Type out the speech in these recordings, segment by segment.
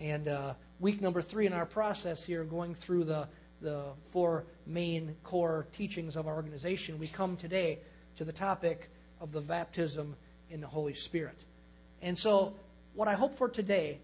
And uh, week number three in our process here, going through the, the four main core teachings of our organization, we come today to the topic of the baptism in the Holy Spirit. And so, what I hope for today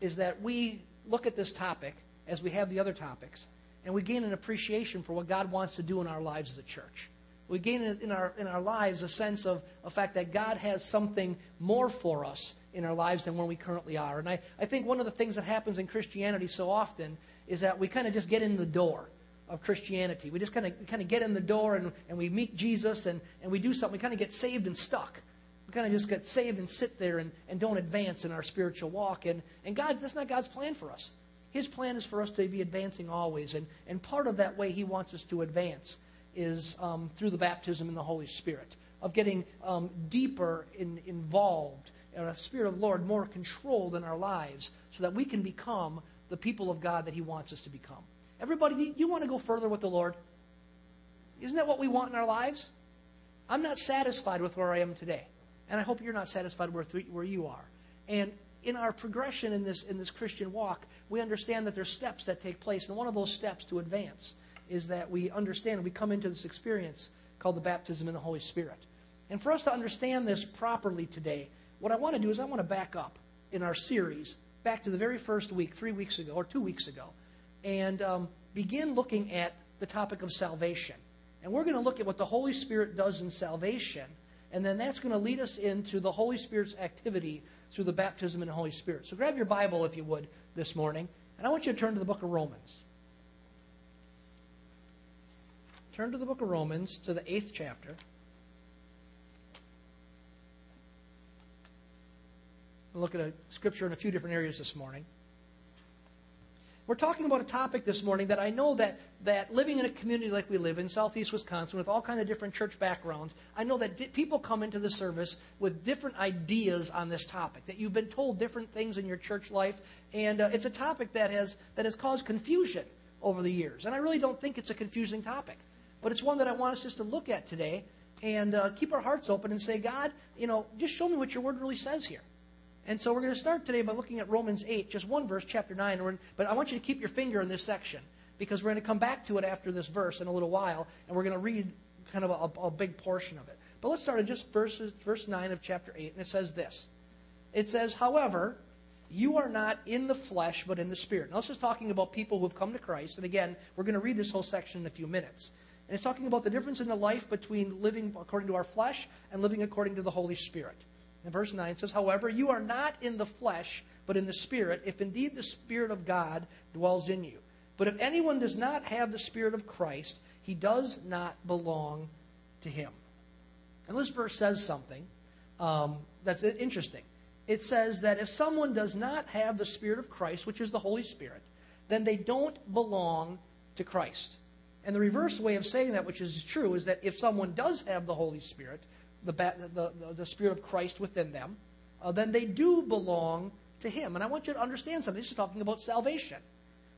is that we look at this topic as we have the other topics, and we gain an appreciation for what God wants to do in our lives as a church. We gain in our, in our lives a sense of the fact that God has something more for us in our lives than where we currently are. And I, I think one of the things that happens in Christianity so often is that we kind of just get in the door of Christianity. We just kind of kind of get in the door and, and we meet Jesus and, and we do something. We kind of get saved and stuck. We kind of just get saved and sit there and, and don't advance in our spiritual walk. And, and God, that's not God's plan for us. His plan is for us to be advancing always. And, and part of that way He wants us to advance is um, through the baptism in the Holy Spirit, of getting um, deeper in, involved, and a Spirit of the Lord more controlled in our lives so that we can become the people of God that He wants us to become. Everybody, you want to go further with the Lord? Isn't that what we want in our lives? I'm not satisfied with where I am today. And I hope you're not satisfied with where you are. And in our progression in this, in this Christian walk, we understand that there's steps that take place. And one of those steps to advance is that we understand, we come into this experience called the baptism in the Holy Spirit. And for us to understand this properly today, what I want to do is I want to back up in our series back to the very first week, three weeks ago, or two weeks ago, and um, begin looking at the topic of salvation. And we're going to look at what the Holy Spirit does in salvation, and then that's going to lead us into the Holy Spirit's activity through the baptism in the Holy Spirit. So grab your Bible, if you would, this morning, and I want you to turn to the book of Romans. Turn to the book of Romans, to the eighth chapter. We'll look at a scripture in a few different areas this morning. We're talking about a topic this morning that I know that, that living in a community like we live in, southeast Wisconsin, with all kinds of different church backgrounds, I know that di- people come into the service with different ideas on this topic, that you've been told different things in your church life, and uh, it's a topic that has, that has caused confusion over the years. And I really don't think it's a confusing topic. But it's one that I want us just to look at today and uh, keep our hearts open and say, God, you know, just show me what your word really says here. And so we're going to start today by looking at Romans 8, just one verse, chapter 9. But I want you to keep your finger in this section because we're going to come back to it after this verse in a little while, and we're going to read kind of a, a big portion of it. But let's start at just verses, verse 9 of chapter 8, and it says this. It says, However, you are not in the flesh, but in the Spirit. Now, this is talking about people who have come to Christ. And again, we're going to read this whole section in a few minutes. And it's talking about the difference in the life between living according to our flesh and living according to the Holy Spirit. And verse 9 says, However, you are not in the flesh, but in the Spirit, if indeed the Spirit of God dwells in you. But if anyone does not have the Spirit of Christ, he does not belong to him. And this verse says something um, that's interesting. It says that if someone does not have the Spirit of Christ, which is the Holy Spirit, then they don't belong to Christ. And the reverse way of saying that, which is true, is that if someone does have the Holy Spirit, the, the, the, Spirit of Christ within them, uh, then they do belong to Him. And I want you to understand something. This is talking about salvation.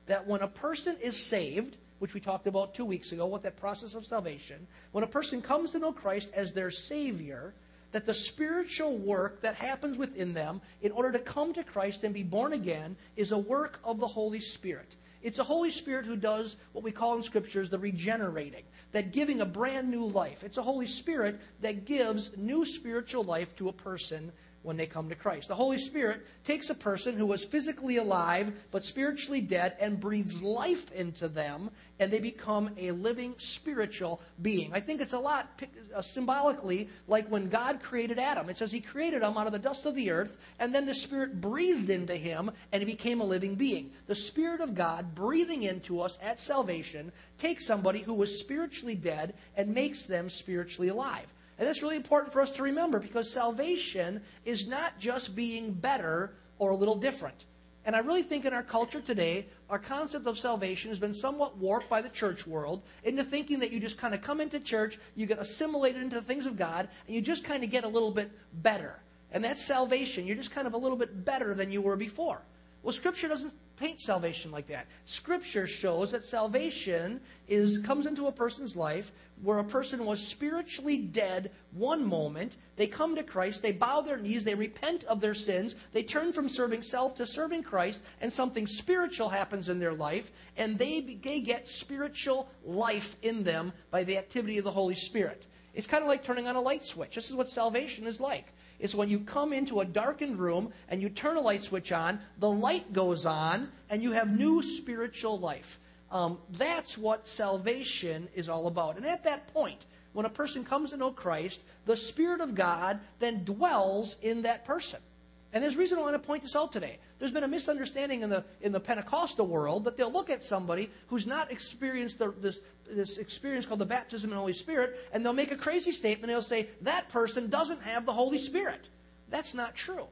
That when a person is saved, which we talked about two weeks ago, what that process of salvation, when a person comes to know Christ as their Savior, that the spiritual work that happens within them in order to come to Christ and be born again is a work of the Holy Spirit. It's the Holy Spirit who does what we call in scriptures the regenerating, that giving a brand new life. It's the Holy Spirit that gives new spiritual life to a person when they come to Christ. The Holy Spirit takes a person who was physically alive but spiritually dead and breathes life into them, and they become a living spiritual being. I think it's a lot uh, symbolically like when God created Adam. It says he created him out of the dust of the earth, and then the Spirit breathed into him, and he became a living being. The Spirit of God breathing into us at salvation takes somebody who was spiritually dead and makes them spiritually alive. And that's really important for us to remember because salvation is not just being better or a little different. And I really think in our culture today, our concept of salvation has been somewhat warped by the church world into thinking that you just kind of come into church, you get assimilated into the things of God, and you just kind of get a little bit better. And that's salvation. You're just kind of a little bit better than you were before. Well, Scripture doesn't paint salvation like that. Scripture shows that salvation is comes into a person's life where a person was spiritually dead one moment, they come to Christ, they bow their knees, they repent of their sins, they turn from serving self to serving Christ, and something spiritual happens in their life, and they, they get spiritual life in them by the activity of the Holy Spirit. It's kind of like turning on a light switch. This is what salvation is like. It's when you come into a darkened room and you turn a light switch on, the light goes on, and you have new spiritual life. Um, that's what salvation is all about. And at that point, when a person comes to know Christ, the Spirit of God then dwells in that person. And there's reason I want to point this out today. There's been a misunderstanding in the, in the Pentecostal world that they'll look at somebody who's not experienced the, this, this experience called the baptism in the Holy Spirit, and they'll make a crazy statement. They'll say, that person doesn't have the Holy Spirit. That's not true.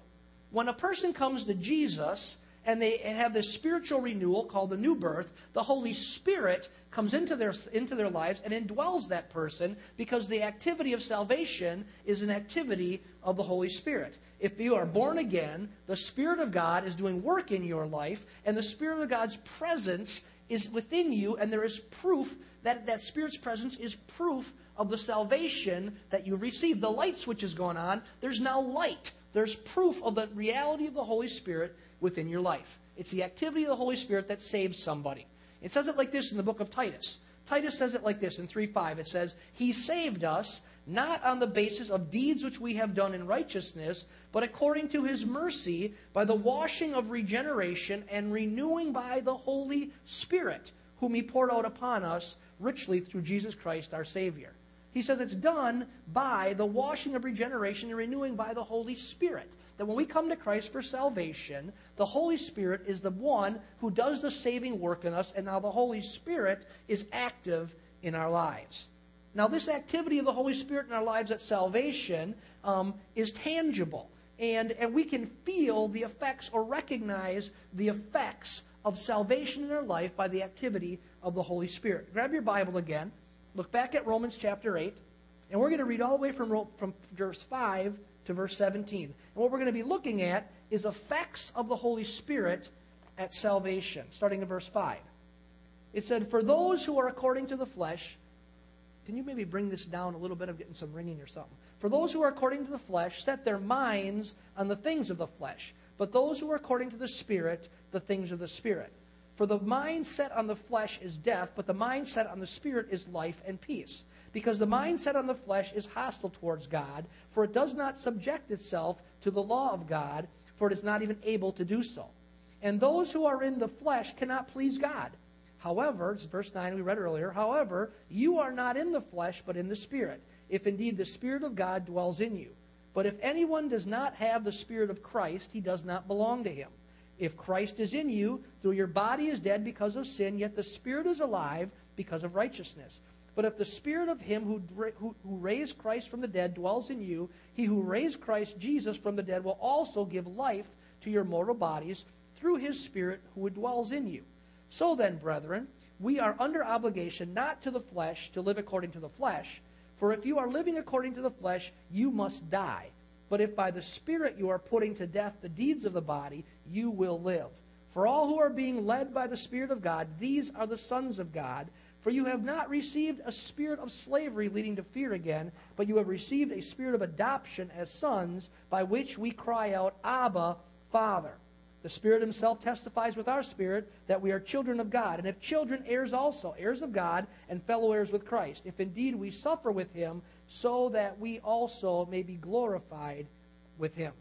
When a person comes to Jesus and they have this spiritual renewal called the new birth, the Holy Spirit comes into their, into their lives and indwells that person because the activity of salvation is an activity of the Holy Spirit. If you are born again, the Spirit of God is doing work in your life, and the Spirit of God's presence is within you, and there is proof that that Spirit's presence is proof of the salvation that you received. The light switch has gone on. There's now light. There's proof of the reality of the Holy Spirit within your life. It's the activity of the Holy Spirit that saves somebody. It says it like this in the book of Titus. Titus says it like this in 3 5. It says, He saved us not on the basis of deeds which we have done in righteousness, but according to his mercy, by the washing of regeneration and renewing by the Holy Spirit, whom he poured out upon us richly through Jesus Christ our Savior. He says it's done by the washing of regeneration and renewing by the Holy Spirit that when we come to Christ for salvation, the Holy Spirit is the one who does the saving work in us, and now the Holy Spirit is active in our lives. Now, this activity of the Holy Spirit in our lives at salvation um, is tangible, and, and we can feel the effects or recognize the effects of salvation in our life by the activity of the Holy Spirit. Grab your Bible again, look back at Romans chapter 8, and we're going to read all the way from, from verse 5 to verse 17. And what we're going to be looking at is effects of the Holy Spirit at salvation, starting in verse 5. It said, For those who are according to the flesh, can you maybe bring this down a little bit? I'm getting some ringing or something. For those who are according to the flesh, set their minds on the things of the flesh. But those who are according to the Spirit, the things of the Spirit. For the mind set on the flesh is death, but the mind set on the Spirit is life and peace. Because the mind set on the flesh is hostile towards God, for it does not subject itself to the law of God, for it is not even able to do so. And those who are in the flesh cannot please God. However, verse 9 we read earlier, however, you are not in the flesh, but in the Spirit, if indeed the Spirit of God dwells in you. But if anyone does not have the Spirit of Christ, he does not belong to him. If Christ is in you, though your body is dead because of sin, yet the Spirit is alive because of righteousness. But if the spirit of him who, who, who, raised Christ from the dead dwells in you, he who raised Christ Jesus from the dead will also give life to your mortal bodies through his spirit who dwells in you. So then, brethren, we are under obligation not to the flesh to live according to the flesh. For if you are living according to the flesh, you must die. But if by the Spirit you are putting to death the deeds of the body, you will live. For all who are being led by the Spirit of God, these are the sons of God. For you have not received a spirit of slavery leading to fear again, but you have received a spirit of adoption as sons, by which we cry out, Abba, Father. The Spirit Himself testifies with our spirit that we are children of God. And if children, heirs also, heirs of God, and fellow heirs with Christ, if indeed we suffer with Him, so that we also may be glorified with Him.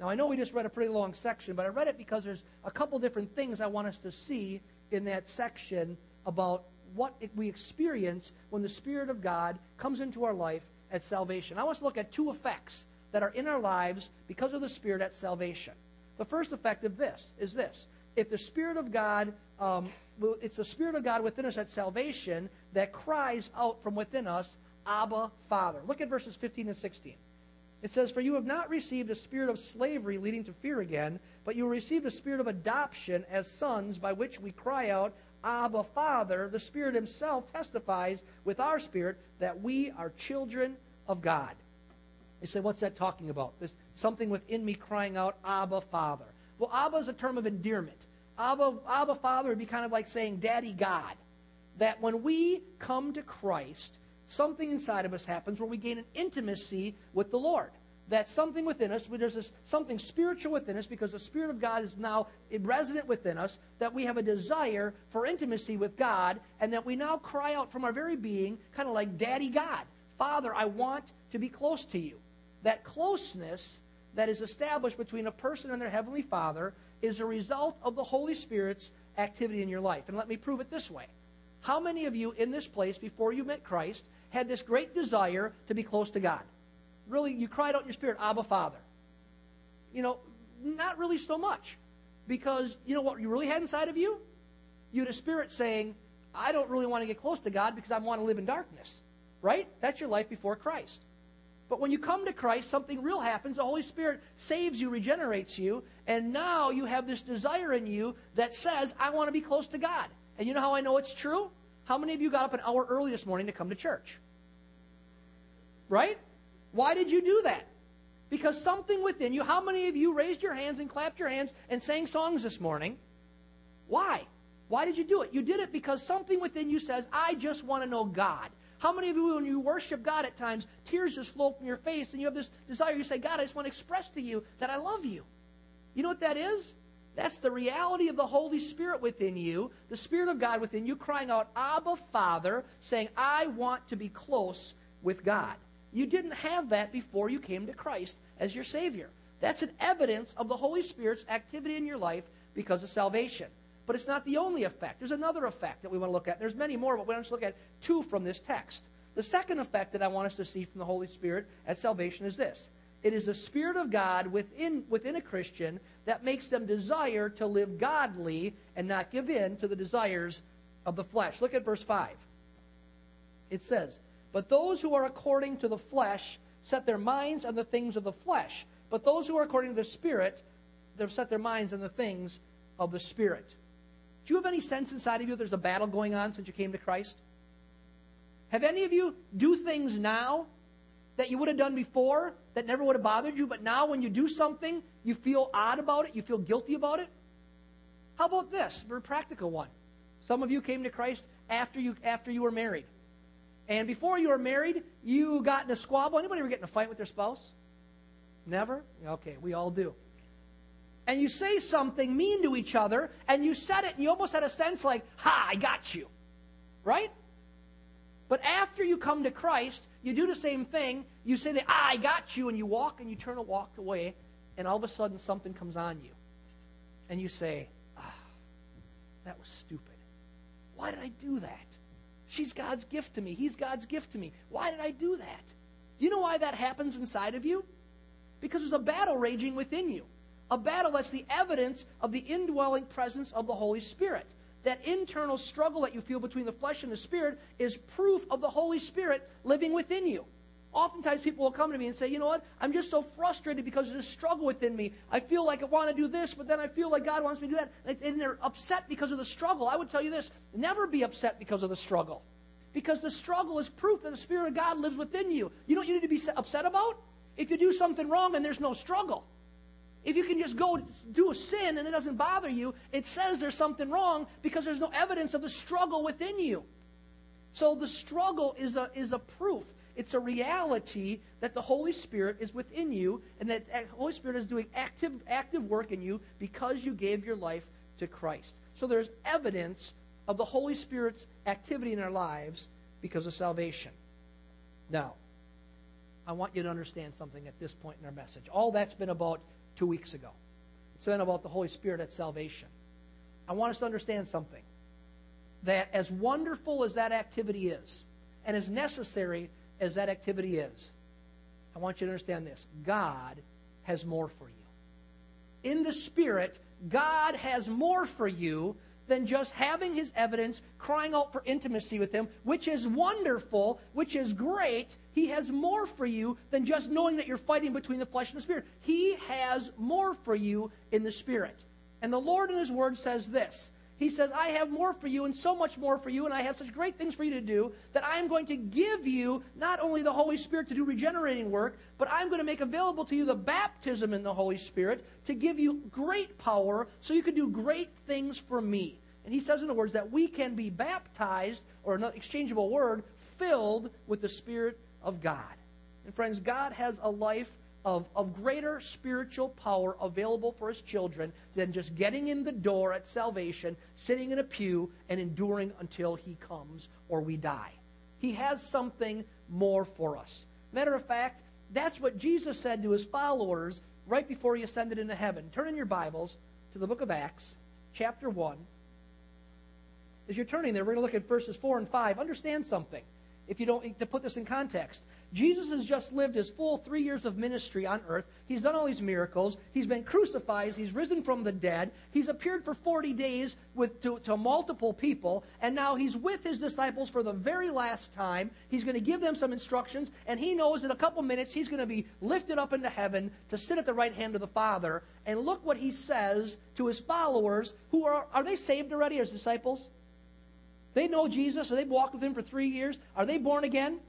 Now, I know we just read a pretty long section, but I read it because there's a couple different things I want us to see in that section about what we experience when the Spirit of God comes into our life at salvation. I want to look at two effects that are in our lives because of the Spirit at salvation. The first effect of this is this. If the Spirit of God, um, it's the Spirit of God within us at salvation that cries out from within us, Abba, Father. Look at verses 15 and 16. It says, For you have not received a spirit of slavery leading to fear again, but you received a spirit of adoption as sons by which we cry out, Abba, Father, the Spirit Himself testifies with our spirit that we are children of God. You say, what's that talking about? There's something within me crying out, Abba, Father. Well, Abba is a term of endearment. Abba, Abba Father would be kind of like saying Daddy God. That when we come to Christ, something inside of us happens where we gain an intimacy with the Lord. That something within us, there's this, something spiritual within us because the Spirit of God is now resident within us, that we have a desire for intimacy with God, and that we now cry out from our very being, kind of like Daddy God. Father, I want to be close to you. That closeness that is established between a person and their Heavenly Father is a result of the Holy Spirit's activity in your life. And let me prove it this way. How many of you in this place, before you met Christ, had this great desire to be close to God? Really, you cried out in your spirit, Abba, Father. You know, not really so much. Because, you know what you really had inside of you? You had a spirit saying, I don't really want to get close to God because I want to live in darkness. Right? That's your life before Christ. But when you come to Christ, something real happens. The Holy Spirit saves you, regenerates you, and now you have this desire in you that says, I want to be close to God. And you know how I know it's true? How many of you got up an hour early this morning to come to church? Right? Why did you do that? Because something within you, how many of you raised your hands and clapped your hands and sang songs this morning? Why? Why did you do it? You did it because something within you says, I just want to know God. How many of you, when you worship God at times, tears just flow from your face and you have this desire, you say, God, I just want to express to you that I love you. You know what that is? That's the reality of the Holy Spirit within you, the Spirit of God within you, crying out, Abba, Father, saying, I want to be close with God. You didn't have that before you came to Christ as your Savior. That's an evidence of the Holy Spirit's activity in your life because of salvation. But it's not the only effect. There's another effect that we want to look at. There's many more, but we want to look at two from this text. The second effect that I want us to see from the Holy Spirit at salvation is this it is the Spirit of God within, within a Christian that makes them desire to live godly and not give in to the desires of the flesh. Look at verse 5. It says, but those who are according to the flesh set their minds on the things of the flesh. But those who are according to the Spirit, they've set their minds on the things of the Spirit. Do you have any sense inside of you there's a battle going on since you came to Christ? Have any of you do things now that you would have done before that never would have bothered you, but now when you do something, you feel odd about it, you feel guilty about it? How about this? A practical one. Some of you came to Christ after you after you were married. And before you were married, you got in a squabble. Anybody ever get in a fight with their spouse? Never? Okay, we all do. And you say something mean to each other, and you said it, and you almost had a sense like, ha, I got you. Right? But after you come to Christ, you do the same thing. You say that, ah, I got you, and you walk and you turn and walk away, and all of a sudden something comes on you. And you say, ah, that was stupid. Why did I do that? She's God's gift to me. He's God's gift to me. Why did I do that? Do you know why that happens inside of you? Because there's a battle raging within you. A battle that's the evidence of the indwelling presence of the Holy Spirit. That internal struggle that you feel between the flesh and the spirit is proof of the Holy Spirit living within you. Oftentimes people will come to me and say, you know what? I'm just so frustrated because there's a struggle within me. I feel like I want to do this, but then I feel like God wants me to do that. And they're upset because of the struggle. I would tell you this never be upset because of the struggle. Because the struggle is proof that the Spirit of God lives within you. You know what you need to be upset about? If you do something wrong and there's no struggle. If you can just go do a sin and it doesn't bother you, it says there's something wrong because there's no evidence of the struggle within you. So the struggle is a, is a proof it's a reality that the Holy Spirit is within you and that the Holy Spirit is doing active, active work in you because you gave your life to Christ. So there's evidence of the Holy Spirit's activity in our lives because of salvation. Now, I want you to understand something at this point in our message. All that's been about two weeks ago. It's been about the Holy Spirit at salvation. I want us to understand something. That as wonderful as that activity is, and as necessary as that activity is, I want you to understand this God has more for you. In the Spirit, God has more for you than just having His evidence, crying out for intimacy with Him, which is wonderful, which is great. He has more for you than just knowing that you're fighting between the flesh and the Spirit. He has more for you in the Spirit. And the Lord in His Word says this He says, I have more for you and so much more for you, and I have such great things for you to do that I am going to give you not only the Holy Spirit to do regenerating work, but I'm going to make available to you the baptism in the Holy Spirit to give you great power so you can do great things for me. And he says, in other words, that we can be baptized, or an exchangeable word, filled with the Spirit of God. And friends, God has a life of, of greater spiritual power available for his children than just getting in the door at salvation, sitting in a pew, and enduring until he comes or we die. He has something more for us. Matter of fact, that's what Jesus said to his followers right before he ascended into heaven. Turn in your Bibles to the book of Acts, chapter 1. As you're turning there, we're going to look at verses 4 and 5. Understand something if you don't, to put this in context. Jesus has just lived his full three years of ministry on earth. He's done all these miracles. He's been crucified. He's risen from the dead. He's appeared for 40 days with, to, to multiple people. And now he's with his disciples for the very last time. He's going to give them some instructions. And he knows in a couple minutes he's going to be lifted up into heaven to sit at the right hand of the Father. And look what he says to his followers who are, are they saved already as disciples? They know Jesus, so they've walked with him for three years. Are they born again?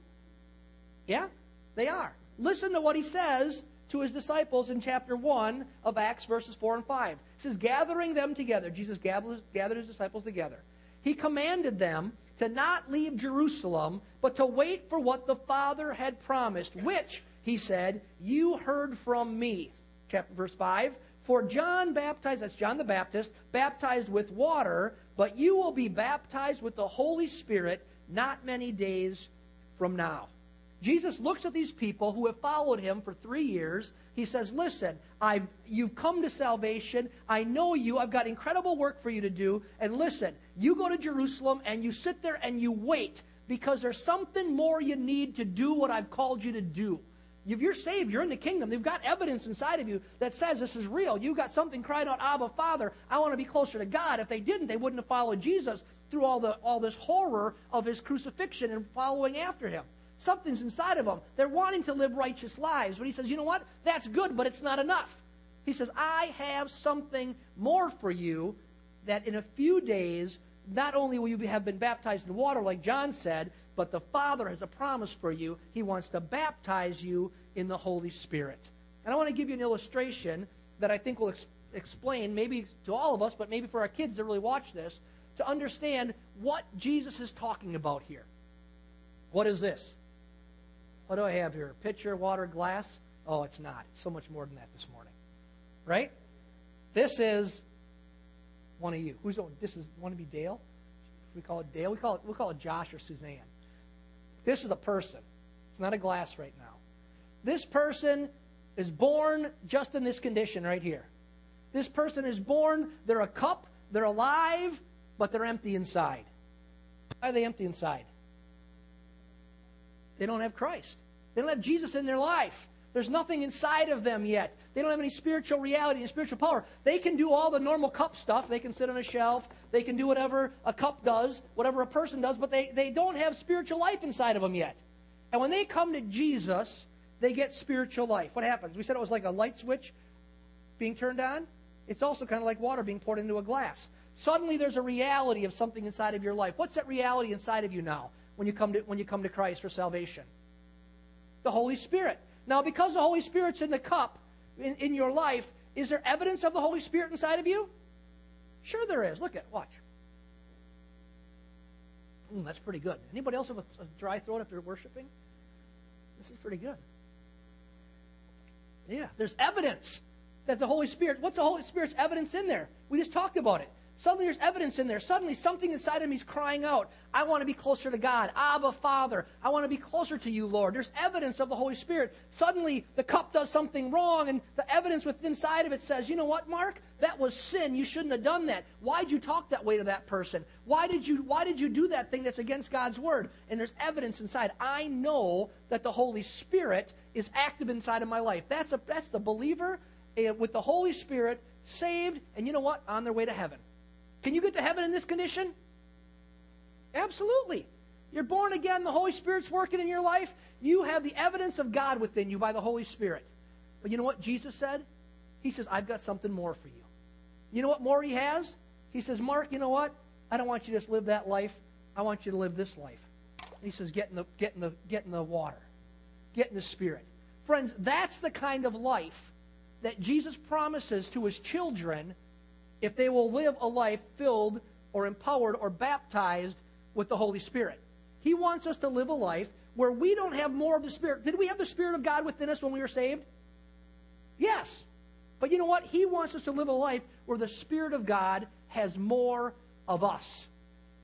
Yeah, they are. Listen to what he says to his disciples in chapter 1 of Acts, verses 4 and 5. He says, Gathering them together, Jesus gathered his disciples together. He commanded them to not leave Jerusalem, but to wait for what the Father had promised, which, he said, you heard from me. Chapter verse 5. For John baptized, that's John the Baptist, baptized with water, but you will be baptized with the Holy Spirit not many days from now. Jesus looks at these people who have followed him for three years. He says, Listen, I've, you've come to salvation. I know you. I've got incredible work for you to do. And listen, you go to Jerusalem and you sit there and you wait because there's something more you need to do what I've called you to do. If you're saved, you're in the kingdom. They've got evidence inside of you that says this is real. You've got something crying out, Abba, Father, I want to be closer to God. If they didn't, they wouldn't have followed Jesus through all, the, all this horror of his crucifixion and following after him. Something's inside of them. They're wanting to live righteous lives. But he says, you know what? That's good, but it's not enough. He says, I have something more for you that in a few days, not only will you have been baptized in water, like John said, but the Father has a promise for you. He wants to baptize you in the Holy Spirit. And I want to give you an illustration that I think will ex- explain, maybe to all of us, but maybe for our kids to really watch this, to understand what Jesus is talking about here. What is this? What do I have here? Pitcher, water, glass? Oh, it's not. It's so much more than that this morning. Right? This is one of you. Who's oh, this is want to be Dale? We call it Dale. We call it we call it Josh or Suzanne. This is a person. It's not a glass right now. This person is born just in this condition right here. This person is born, they're a cup, they're alive, but they're empty inside. Why are they empty inside? They don't have Christ. They don't have Jesus in their life. There's nothing inside of them yet. They don't have any spiritual reality and spiritual power. They can do all the normal cup stuff. They can sit on a shelf. They can do whatever a cup does, whatever a person does, but they, they don't have spiritual life inside of them yet. And when they come to Jesus, they get spiritual life. What happens? We said it was like a light switch being turned on. It's also kind of like water being poured into a glass. Suddenly there's a reality of something inside of your life. What's that reality inside of you now when you come to, when you come to Christ for salvation? The Holy Spirit. Now, because the Holy Spirit's in the cup in, in your life, is there evidence of the Holy Spirit inside of you? Sure there is. Look at watch. Mm, that's pretty good. Anybody else have a, a dry throat after worshiping? This is pretty good. Yeah, there's evidence that the Holy Spirit, what's the Holy Spirit's evidence in there? We just talked about it. Suddenly there's evidence in there. Suddenly something inside of me is crying out, I want to be closer to God. Abba, Father, I want to be closer to you, Lord. There's evidence of the Holy Spirit. Suddenly the cup does something wrong, and the evidence within inside of it says, you know what, Mark? That was sin. You shouldn't have done that. Why'd you talk that way to that person? Why did you why did you do that thing that's against God's word? And there's evidence inside. I know that the Holy Spirit is active inside of my life. That's a that's the believer eh, with the Holy Spirit saved, and you know what? On their way to heaven. Can you get to heaven in this condition? Absolutely. You're born again, the Holy Spirit's working in your life. You have the evidence of God within you by the Holy Spirit. But you know what Jesus said? He says, I've got something more for you. You know what more he has? He says, Mark, you know what? I don't want you to just live that life. I want you to live this life. And he says, get in the, get in the, get in the water. Get in the Spirit. Friends, that's the kind of life that Jesus promises to his children if they will live a life filled or empowered or baptized with the Holy Spirit. He wants us to live a life where we don't have more of the Spirit. Did we have the Spirit of God within us when we were saved? Yes. But you know what? He wants us to live a life where the Spirit of God has more of us.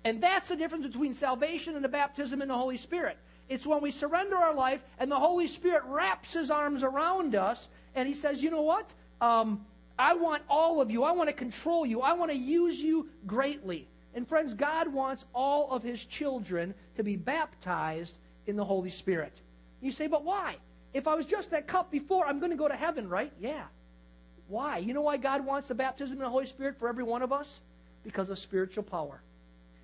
And that's the difference between salvation and the baptism in the Holy Spirit. It's when we surrender our life and the Holy Spirit wraps his arms around us and he says, you know what? Um, I want all of you. I want to control you. I want to use you greatly. And friends, God wants all of his children to be baptized in the Holy Spirit. You say, but why? If I was just that cup before, I'm going to go to heaven, right? Yeah. Why? You know why God wants the baptism in the Holy Spirit for every one of us? Because of spiritual power.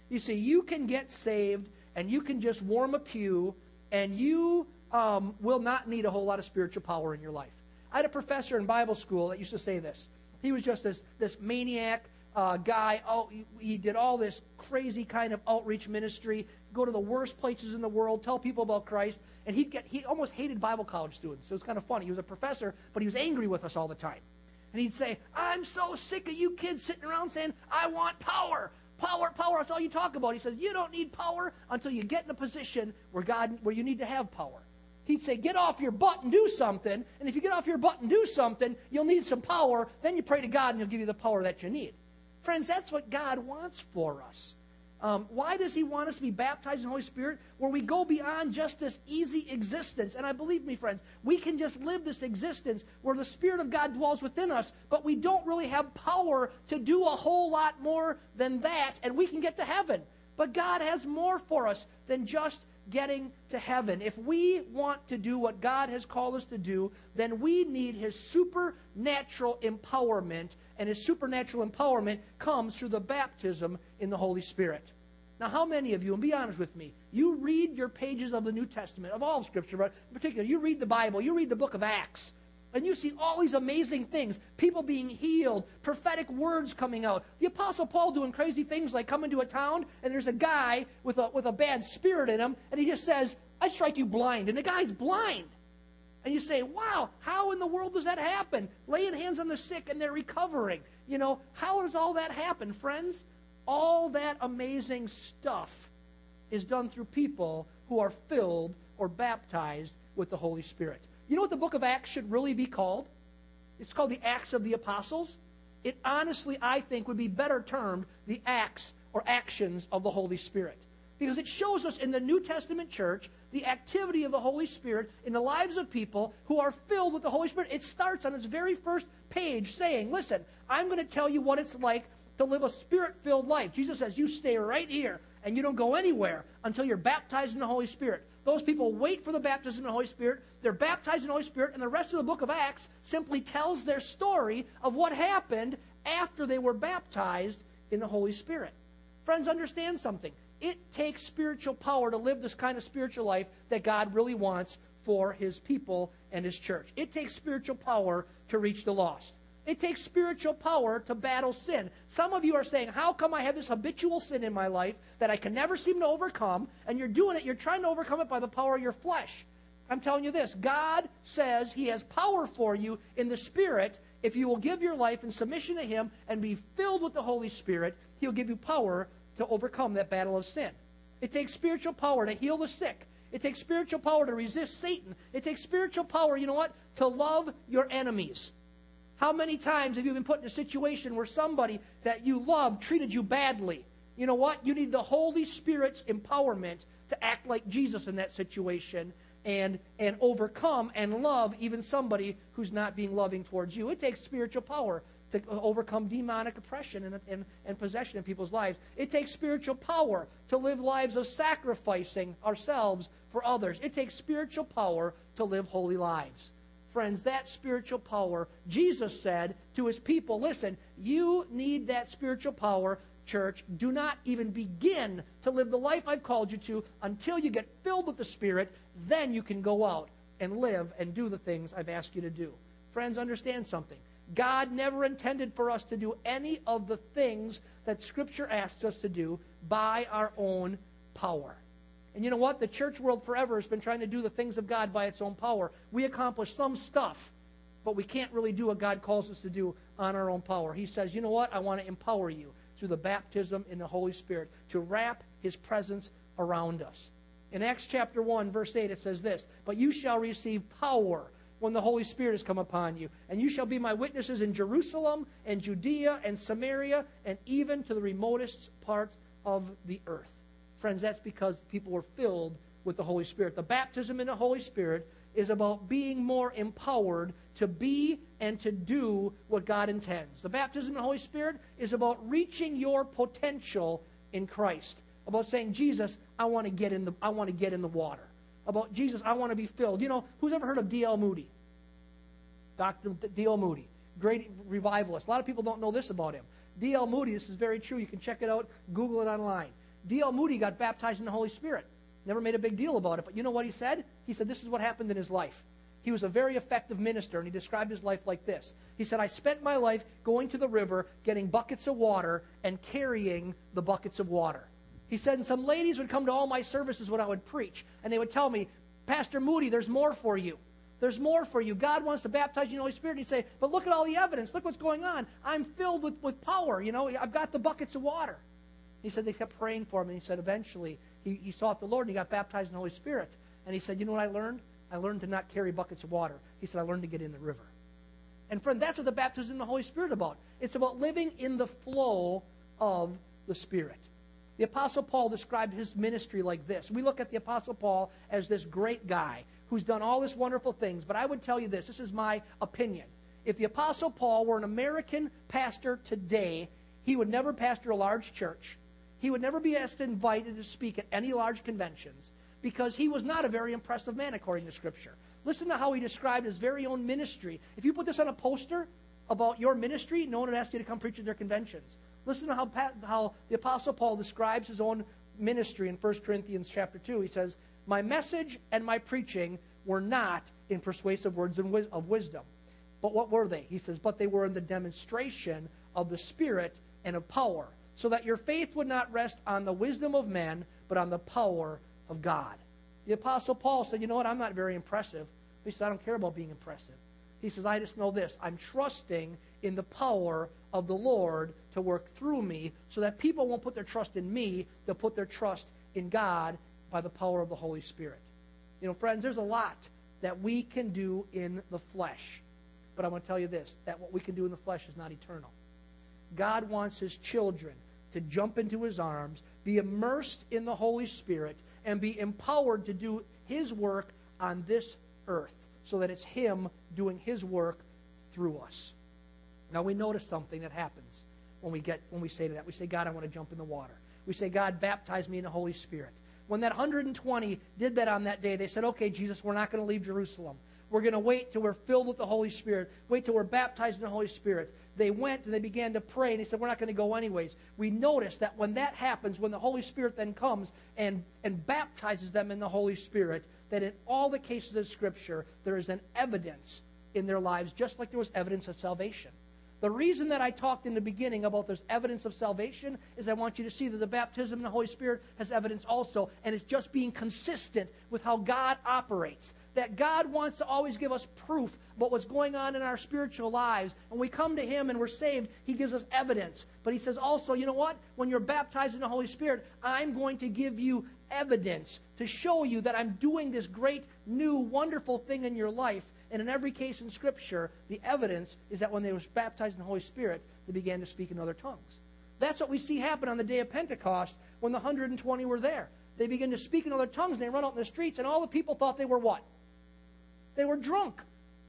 You see, you can get saved and you can just warm a pew and you um, will not need a whole lot of spiritual power in your life. I had a professor in Bible school that used to say this. He was just this, this maniac uh, guy. Oh, he, he did all this crazy kind of outreach ministry, go to the worst places in the world, tell people about Christ, and he'd get he almost hated Bible college students. So it was kind of funny. He was a professor, but he was angry with us all the time. And he'd say, I'm so sick of you kids sitting around saying, I want power. Power, power, that's all you talk about. He says, You don't need power until you get in a position where God where you need to have power. He'd say, Get off your butt and do something. And if you get off your butt and do something, you'll need some power. Then you pray to God and he'll give you the power that you need. Friends, that's what God wants for us. Um, why does He want us to be baptized in the Holy Spirit? Where we go beyond just this easy existence. And I believe me, friends, we can just live this existence where the Spirit of God dwells within us, but we don't really have power to do a whole lot more than that, and we can get to heaven. But God has more for us than just getting to heaven. If we want to do what God has called us to do, then we need His supernatural empowerment, and His supernatural empowerment comes through the baptism in the Holy Spirit. Now, how many of you, and be honest with me, you read your pages of the New Testament, of all Scripture, but in particular, you read the Bible, you read the book of Acts, and you see all these amazing things people being healed, prophetic words coming out. The Apostle Paul doing crazy things like coming to a town and there's a guy with a, with a bad spirit in him, and he just says, I strike you blind. And the guy's blind. And you say, wow, how in the world does that happen? Laying hands on the sick and they're recovering. You know, how does all that happen, friends? All that amazing stuff is done through people who are filled or baptized with the Holy Spirit. You know what the book of Acts should really be called? It's called the Acts of the Apostles. It honestly, I think, would be better termed the Acts or Actions of the Holy Spirit. Because it shows us in the New Testament church the activity of the Holy Spirit in the lives of people who are filled with the Holy Spirit. It starts on its very first page saying, Listen, I'm going to tell you what it's like to live a spirit filled life. Jesus says, You stay right here and you don't go anywhere until you're baptized in the Holy Spirit. Those people wait for the baptism in the Holy Spirit. They're baptized in the Holy Spirit, and the rest of the book of Acts simply tells their story of what happened after they were baptized in the Holy Spirit. Friends, understand something. It takes spiritual power to live this kind of spiritual life that God really wants for his people and his church. It takes spiritual power to reach the lost. It takes spiritual power to battle sin. Some of you are saying, How come I have this habitual sin in my life that I can never seem to overcome? And you're doing it, you're trying to overcome it by the power of your flesh. I'm telling you this God says He has power for you in the Spirit. If you will give your life in submission to Him and be filled with the Holy Spirit, He'll give you power to overcome that battle of sin. It takes spiritual power to heal the sick. It takes spiritual power to resist Satan. It takes spiritual power, you know what? To love your enemies. How many times have you been put in a situation where somebody that you love treated you badly? You know what? You need the Holy Spirit's empowerment to act like Jesus in that situation and, and overcome and love even somebody who's not being loving towards you. It takes spiritual power to uh, overcome demonic oppression and, and, and possession in people's lives. It takes spiritual power to live lives of sacrificing ourselves for others. It takes spiritual power to live holy lives. Friends, that spiritual power, Jesus said to his people, listen, you need that spiritual power, church. Do not even begin to live the life I've called you to until you get filled with the Spirit. Then you can go out and live and do the things I've asked you to do. Friends, understand something. God never intended for us to do any of the things that Scripture asks us to do by our own power. And you know what? The church world forever has been trying to do the things of God by its own power. We accomplish some stuff, but we can't really do what God calls us to do on our own power. He says, you know what? I want to empower you through the baptism in the Holy Spirit to wrap His presence around us. In Acts chapter 1, verse 8, it says this But you shall receive power when the Holy Spirit has come upon you. And you shall be my witnesses in Jerusalem and Judea and Samaria and even to the remotest part of the earth. Friends, that's because people were filled with the Holy Spirit. The baptism in the Holy Spirit is about being more empowered to be and to do what God intends. The baptism in the Holy Spirit is about reaching your potential in Christ. About saying, Jesus, I want to get in the I want to get in the water about Jesus, I want to be filled. You know, who's ever heard of D.L. Moody? Dr. D.L. Moody, great revivalist. A lot of people don't know this about him. D.L. Moody, this is very true. You can check it out, Google it online. D.L. Moody got baptized in the Holy Spirit. Never made a big deal about it. But you know what he said? He said this is what happened in his life. He was a very effective minister, and he described his life like this. He said, I spent my life going to the river, getting buckets of water, and carrying the buckets of water. He said, and some ladies would come to all my services when I would preach, and they would tell me, Pastor Moody, there's more for you. There's more for you. God wants to baptize you in the Holy Spirit. And he'd say, but look at all the evidence. Look what's going on. I'm filled with, with power. You know, I've got the buckets of water. He said they kept praying for him, and he said eventually he, he sought the Lord and he got baptized in the Holy Spirit. And he said, you know what I learned? I learned to not carry buckets of water. He said, I learned to get in the river. And friend, that's what the baptism in the Holy Spirit about. It's about living in the flow of the Spirit. The Apostle Paul described his ministry like this. We look at the Apostle Paul as this great guy who's done all this wonderful things. But I would tell you this this is my opinion. If the Apostle Paul were an American pastor today, he would never pastor a large church. He would never be asked invited to speak at any large conventions because he was not a very impressive man according to Scripture. Listen to how he described his very own ministry. If you put this on a poster about your ministry, no one would ask you to come preach at their conventions. Listen to how, how the Apostle Paul describes his own ministry in 1 Corinthians chapter 2. He says, My message and my preaching were not in persuasive words of wisdom. But what were they? He says, But they were in the demonstration of the Spirit and of power, so that your faith would not rest on the wisdom of men, but on the power of God. The Apostle Paul said, You know what? I'm not very impressive. He said, I don't care about being impressive. He says, I just know this. I'm trusting in the power of the Lord to work through me so that people won't put their trust in me, they'll put their trust in God by the power of the Holy Spirit. You know, friends, there's a lot that we can do in the flesh. But I want to tell you this that what we can do in the flesh is not eternal. God wants his children to jump into his arms, be immersed in the Holy Spirit, and be empowered to do his work on this earth so that it's him doing his work through us. Now we notice something that happens when we get when we say to that. We say, God, I want to jump in the water. We say, God, baptize me in the Holy Spirit. When that 120 did that on that day, they said, Okay, Jesus, we're not going to leave Jerusalem. We're going to wait till we're filled with the Holy Spirit. Wait till we're baptized in the Holy Spirit. They went and they began to pray, and they said, We're not going to go anyways. We notice that when that happens, when the Holy Spirit then comes and, and baptizes them in the Holy Spirit, that in all the cases of Scripture, there is an evidence in their lives, just like there was evidence of salvation. The reason that I talked in the beginning about there's evidence of salvation is I want you to see that the baptism in the Holy Spirit has evidence also, and it's just being consistent with how God operates. That God wants to always give us proof about what's going on in our spiritual lives. When we come to Him and we're saved, He gives us evidence. But He says also, you know what? When you're baptized in the Holy Spirit, I'm going to give you evidence to show you that I'm doing this great, new, wonderful thing in your life and in every case in Scripture, the evidence is that when they were baptized in the Holy Spirit, they began to speak in other tongues. That's what we see happen on the day of Pentecost when the 120 were there. They began to speak in other tongues, and they run out in the streets, and all the people thought they were what? They were drunk.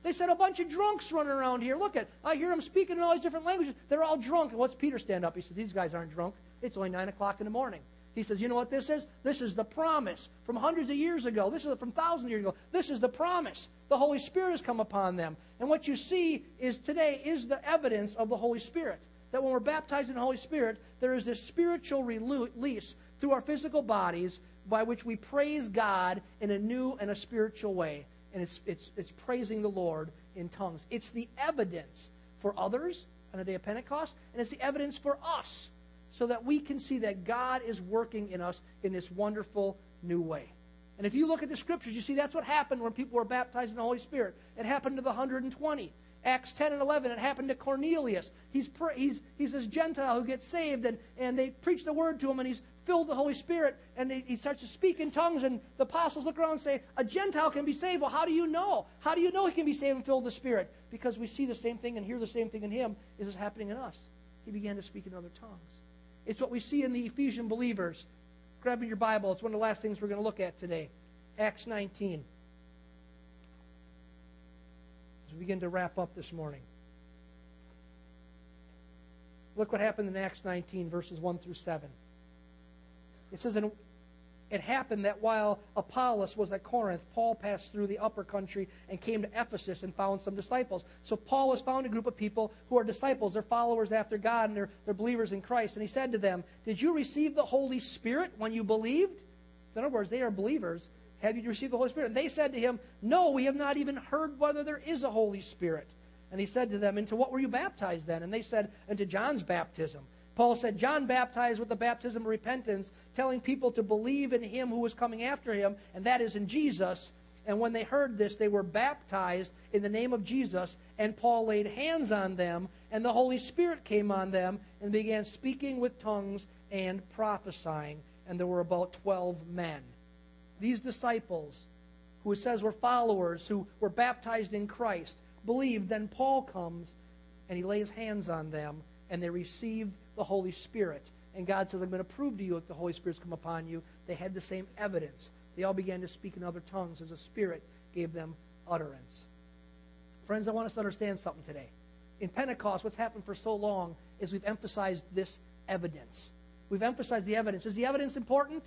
They said a bunch of drunks running around here. Look at, I hear them speaking in all these different languages. They're all drunk. And what's Peter stand up? He says, These guys aren't drunk. It's only 9 o'clock in the morning. He says, You know what this is? This is the promise from hundreds of years ago. This is from thousands of years ago. This is the promise. The Holy Spirit has come upon them. And what you see is today is the evidence of the Holy Spirit. That when we're baptized in the Holy Spirit, there is this spiritual release through our physical bodies by which we praise God in a new and a spiritual way. And it's, it's, it's praising the Lord in tongues. It's the evidence for others on the day of Pentecost, and it's the evidence for us so that we can see that God is working in us in this wonderful new way. And if you look at the scriptures, you see that's what happened when people were baptized in the Holy Spirit. It happened to the 120. Acts 10 and 11, it happened to Cornelius. He's, he's, he's this Gentile who gets saved, and, and they preach the word to him, and he's filled the Holy Spirit, and he, starts to speak in tongues, and the apostles look around and say, A Gentile can be saved. Well, how do you know? How do you know he can be saved and filled with the Spirit? Because we see the same thing and hear the same thing in him. Is this happening in us? He began to speak in other tongues. It's what we see in the Ephesian believers. Grab your Bible. It's one of the last things we're going to look at today. Acts 19. As we begin to wrap up this morning. Look what happened in Acts 19, verses 1 through 7. It says, and it happened that while Apollos was at Corinth, Paul passed through the upper country and came to Ephesus and found some disciples. So Paul has found a group of people who are disciples. They're followers after God and they're, they're believers in Christ. And he said to them, Did you receive the Holy Spirit when you believed? So In other words, they are believers. Have you received the Holy Spirit? And they said to him, No, we have not even heard whether there is a Holy Spirit. And he said to them, Into what were you baptized then? And they said, Into John's baptism. Paul said, John baptized with the baptism of repentance, telling people to believe in him who was coming after him, and that is in Jesus. And when they heard this, they were baptized in the name of Jesus, and Paul laid hands on them, and the Holy Spirit came on them, and began speaking with tongues and prophesying. And there were about 12 men. These disciples, who it says were followers, who were baptized in Christ, believed. Then Paul comes, and he lays hands on them, and they receive the Holy Spirit. And God says, I'm going to prove to you that the Holy Spirit's come upon you. They had the same evidence. They all began to speak in other tongues as the Spirit gave them utterance. Friends, I want us to understand something today. In Pentecost, what's happened for so long is we've emphasized this evidence. We've emphasized the evidence. Is the evidence important?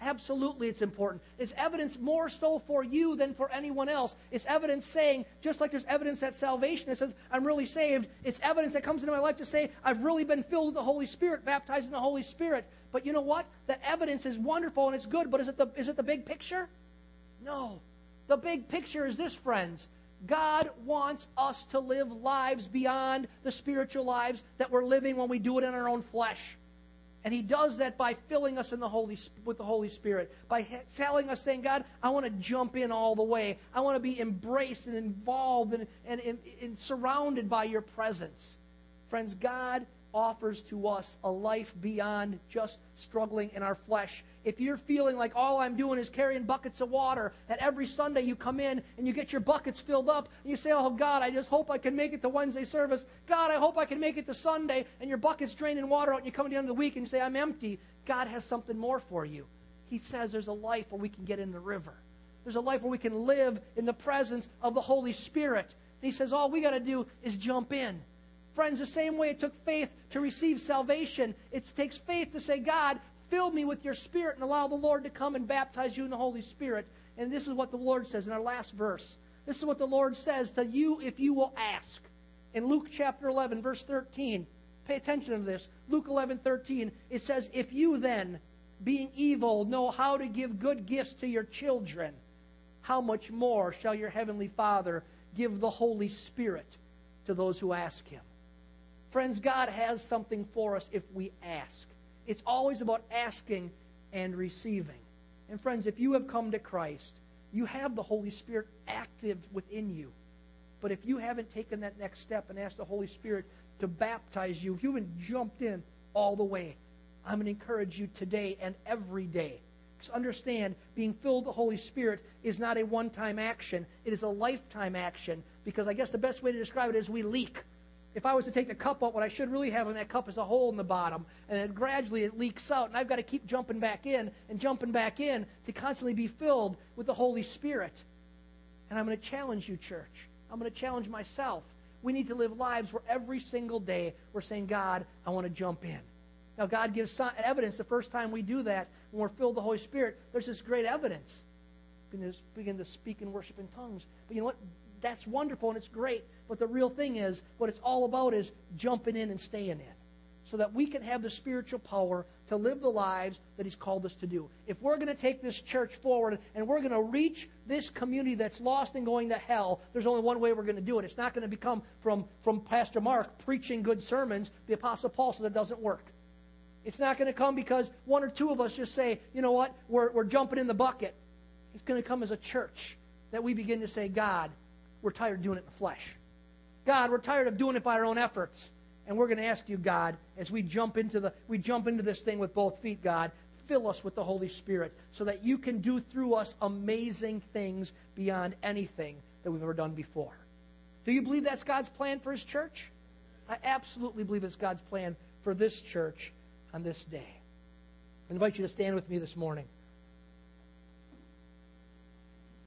Absolutely, it's important. It's evidence more so for you than for anyone else. It's evidence saying, just like there's evidence that salvation, it says, I'm really saved. It's evidence that comes into my life to say, I've really been filled with the Holy Spirit, baptized in the Holy Spirit. But you know what? That evidence is wonderful and it's good, but is it the, is it the big picture? No. The big picture is this, friends. God wants us to live lives beyond the spiritual lives that we're living when we do it in our own flesh. And he does that by filling us in the Holy, with the Holy Spirit, by telling us, saying, God, I want to jump in all the way. I want to be embraced and involved and, and, and, and surrounded by your presence. Friends, God offers to us a life beyond just struggling in our flesh. If you're feeling like all I'm doing is carrying buckets of water, that every Sunday you come in and you get your buckets filled up, and you say, Oh God, I just hope I can make it to Wednesday service. God, I hope I can make it to Sunday, and your bucket's draining water out, and you come to the end of the week and you say, I'm empty. God has something more for you. He says there's a life where we can get in the river. There's a life where we can live in the presence of the Holy Spirit. And he says, All we got to do is jump in. Friends, the same way it took faith to receive salvation, it takes faith to say, God, fill me with your Spirit and allow the Lord to come and baptize you in the Holy Spirit. And this is what the Lord says in our last verse. This is what the Lord says to you if you will ask. In Luke chapter 11, verse 13, pay attention to this. Luke 11, 13, it says, If you then, being evil, know how to give good gifts to your children, how much more shall your heavenly Father give the Holy Spirit to those who ask him? Friends, God has something for us if we ask. It's always about asking and receiving. And friends, if you have come to Christ, you have the Holy Spirit active within you. But if you haven't taken that next step and asked the Holy Spirit to baptize you, if you haven't jumped in all the way, I'm going to encourage you today and every day. Because understand, being filled with the Holy Spirit is not a one time action, it is a lifetime action. Because I guess the best way to describe it is we leak. If I was to take the cup out, what I should really have in that cup is a hole in the bottom. And then gradually it leaks out. And I've got to keep jumping back in and jumping back in to constantly be filled with the Holy Spirit. And I'm going to challenge you, church. I'm going to challenge myself. We need to live lives where every single day we're saying, God, I want to jump in. Now, God gives evidence the first time we do that when we're filled with the Holy Spirit. There's this great evidence. We begin to speak and worship in tongues. But you know what? That's wonderful and it's great. But the real thing is, what it's all about is jumping in and staying in. so that we can have the spiritual power to live the lives that He's called us to do. If we're going to take this church forward and we're going to reach this community that's lost and going to hell, there's only one way we're going to do it. It's not going to become from, from Pastor Mark preaching good sermons. The Apostle Paul said that doesn't work. It's not going to come because one or two of us just say, you know what, we're, we're jumping in the bucket. It's going to come as a church that we begin to say, God, we're tired of doing it in the flesh. God, we're tired of doing it by our own efforts. And we're going to ask you, God, as we jump into the we jump into this thing with both feet, God, fill us with the Holy Spirit so that you can do through us amazing things beyond anything that we've ever done before. Do you believe that's God's plan for his church? I absolutely believe it's God's plan for this church on this day. I invite you to stand with me this morning.